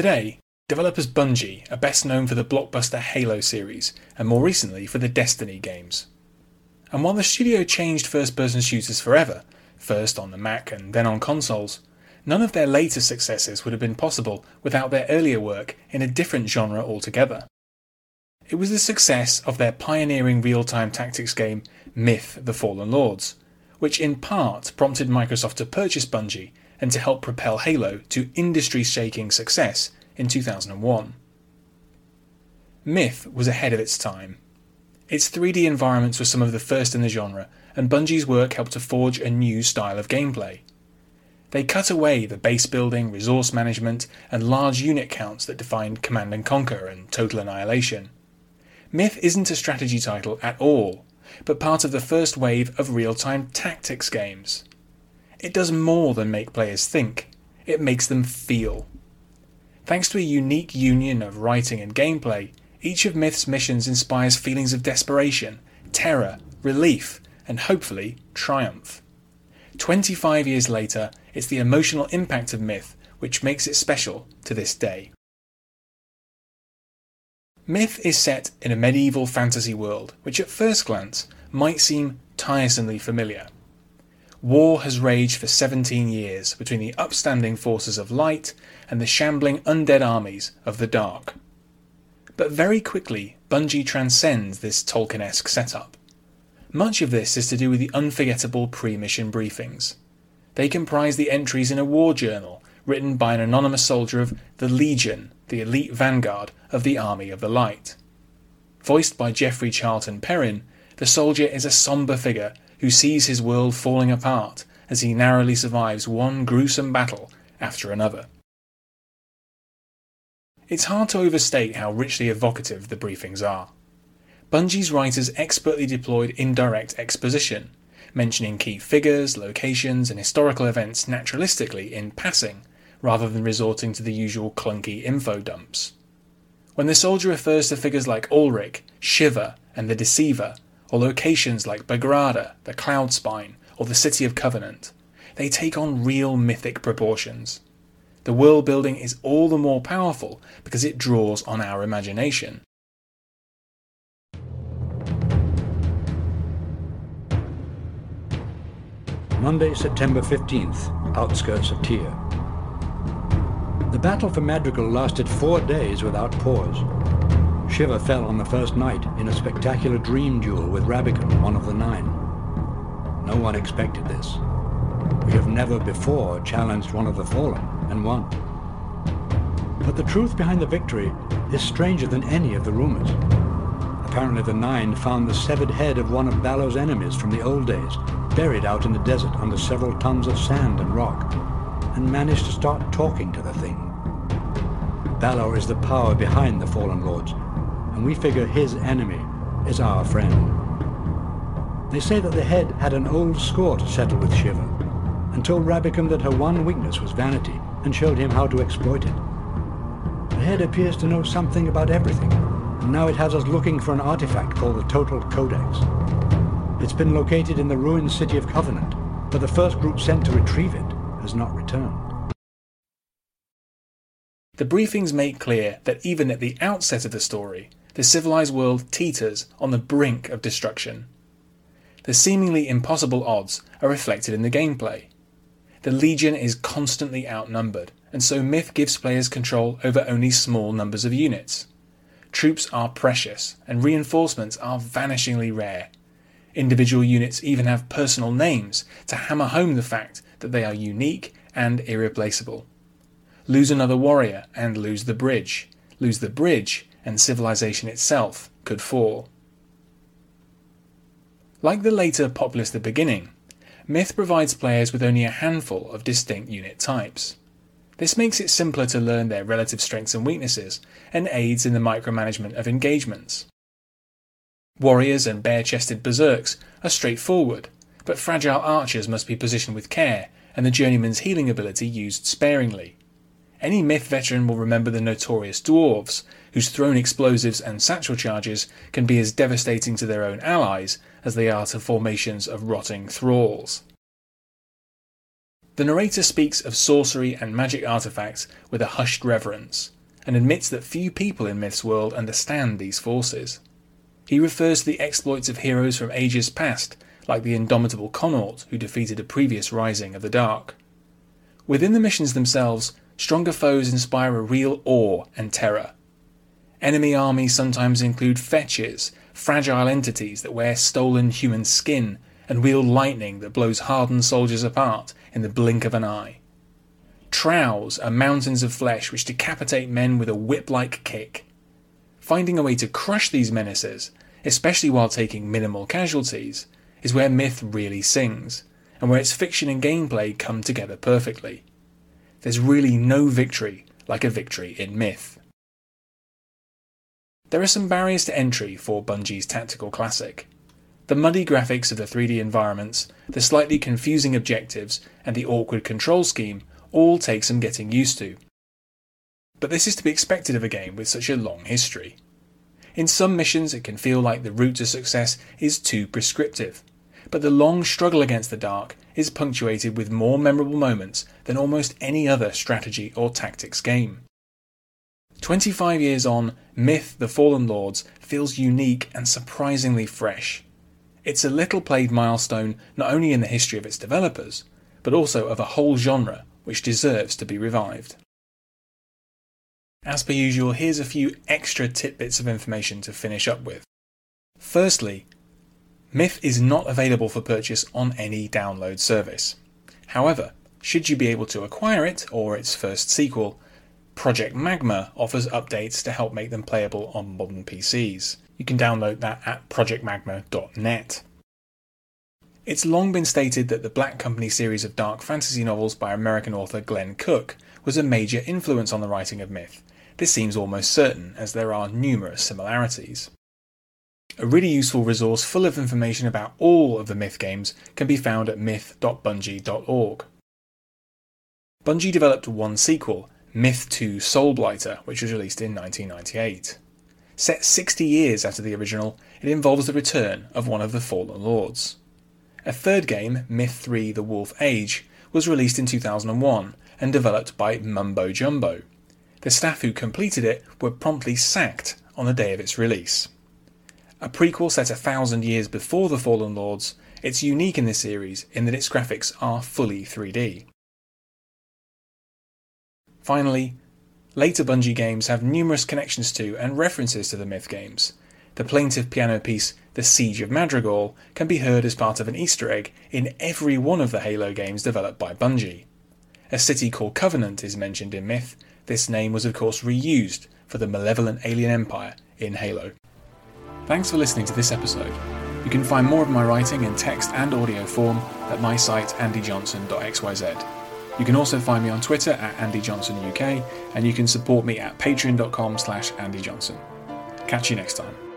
Today, developers Bungie are best known for the blockbuster Halo series, and more recently for the Destiny games. And while the studio changed first person shooters forever, first on the Mac and then on consoles, none of their later successes would have been possible without their earlier work in a different genre altogether. It was the success of their pioneering real time tactics game Myth the Fallen Lords, which in part prompted Microsoft to purchase Bungie and to help propel Halo to industry shaking success in 2001. Myth was ahead of its time. Its 3D environments were some of the first in the genre, and Bungie's work helped to forge a new style of gameplay. They cut away the base building, resource management, and large unit counts that defined Command and Conquer and Total Annihilation. Myth isn't a strategy title at all, but part of the first wave of real time tactics games. It does more than make players think, it makes them feel. Thanks to a unique union of writing and gameplay, each of Myth's missions inspires feelings of desperation, terror, relief, and hopefully triumph. 25 years later, it's the emotional impact of Myth which makes it special to this day. Myth is set in a medieval fantasy world which at first glance might seem tiresomely familiar. War has raged for 17 years between the upstanding forces of light and the shambling undead armies of the dark. But very quickly, Bungie transcends this Tolkien esque setup. Much of this is to do with the unforgettable pre mission briefings. They comprise the entries in a war journal written by an anonymous soldier of the Legion, the elite vanguard of the Army of the Light. Voiced by Geoffrey Charlton Perrin, the soldier is a somber figure who sees his world falling apart as he narrowly survives one gruesome battle after another. It's hard to overstate how richly evocative the briefings are. Bungie's writers expertly deployed indirect exposition, mentioning key figures, locations, and historical events naturalistically in passing, rather than resorting to the usual clunky info dumps. When the soldier refers to figures like Ulrich, Shiva, and the Deceiver, or locations like Bagrada, the Cloud Spine, or the City of Covenant, they take on real mythic proportions. The world building is all the more powerful because it draws on our imagination. Monday, September 15th, outskirts of Tyr. The battle for Madrigal lasted four days without pause. Shiva fell on the first night in a spectacular dream duel with Rabican, one of the nine. No one expected this. We have never before challenged one of the fallen and won. But the truth behind the victory is stranger than any of the rumors. Apparently the Nine found the severed head of one of Balor's enemies from the old days, buried out in the desert under several tons of sand and rock, and managed to start talking to the thing. Balor is the power behind the Fallen Lords, and we figure his enemy is our friend. They say that the head had an old score to settle with Shiva, and told Rabican that her one weakness was vanity, and showed him how to exploit it. The head appears to know something about everything, and now it has us looking for an artifact called the Total Codex. It's been located in the ruined city of Covenant, but the first group sent to retrieve it has not returned. The briefings make clear that even at the outset of the story, the civilized world teeters on the brink of destruction. The seemingly impossible odds are reflected in the gameplay. The Legion is constantly outnumbered, and so Myth gives players control over only small numbers of units. Troops are precious, and reinforcements are vanishingly rare. Individual units even have personal names to hammer home the fact that they are unique and irreplaceable. Lose another warrior and lose the bridge. Lose the bridge and civilization itself could fall. Like the later Populous the Beginning, Myth provides players with only a handful of distinct unit types. This makes it simpler to learn their relative strengths and weaknesses, and aids in the micromanagement of engagements. Warriors and bare chested berserks are straightforward, but fragile archers must be positioned with care, and the journeyman's healing ability used sparingly. Any myth veteran will remember the notorious dwarves, whose thrown explosives and satchel charges can be as devastating to their own allies as they are to formations of rotting thralls. The narrator speaks of sorcery and magic artifacts with a hushed reverence, and admits that few people in Myth's world understand these forces. He refers to the exploits of heroes from ages past, like the indomitable Connaught who defeated a previous rising of the Dark. Within the missions themselves, stronger foes inspire a real awe and terror. Enemy armies sometimes include fetches, fragile entities that wear stolen human skin and wield lightning that blows hardened soldiers apart in the blink of an eye. Trows are mountains of flesh which decapitate men with a whip like kick. Finding a way to crush these menaces, especially while taking minimal casualties, is where myth really sings, and where its fiction and gameplay come together perfectly. There's really no victory like a victory in myth. There are some barriers to entry for Bungie's tactical classic. The muddy graphics of the 3D environments, the slightly confusing objectives, and the awkward control scheme all take some getting used to. But this is to be expected of a game with such a long history. In some missions, it can feel like the route to success is too prescriptive, but the long struggle against the dark is punctuated with more memorable moments than almost any other strategy or tactics game. 25 years on, Myth The Fallen Lords feels unique and surprisingly fresh. It's a little played milestone not only in the history of its developers, but also of a whole genre which deserves to be revived. As per usual, here's a few extra tidbits of information to finish up with. Firstly, Myth is not available for purchase on any download service. However, should you be able to acquire it or its first sequel, Project Magma offers updates to help make them playable on modern PCs. You can download that at projectmagma.net. It's long been stated that the Black Company series of dark fantasy novels by American author Glenn Cook was a major influence on the writing of Myth. This seems almost certain, as there are numerous similarities. A really useful resource full of information about all of the Myth games can be found at myth.bungie.org. Bungie developed one sequel, Myth 2 Soulblighter, which was released in 1998. Set 60 years after the original, it involves the return of one of the Fallen Lords. A third game, Myth 3 The Wolf Age, was released in 2001 and developed by Mumbo Jumbo. The staff who completed it were promptly sacked on the day of its release. A prequel set a thousand years before The Fallen Lords, it's unique in this series in that its graphics are fully 3D. Finally, later Bungie games have numerous connections to and references to the Myth games, the plaintive piano piece The Siege of Madrigal can be heard as part of an Easter egg in every one of the Halo games developed by Bungie. A city called Covenant is mentioned in Myth. This name was, of course, reused for the malevolent alien empire in Halo. Thanks for listening to this episode. You can find more of my writing in text and audio form at my site andyjohnson.xyz. You can also find me on Twitter at andyjohnsonuk and you can support me at patreon.com slash andyjohnson. Catch you next time.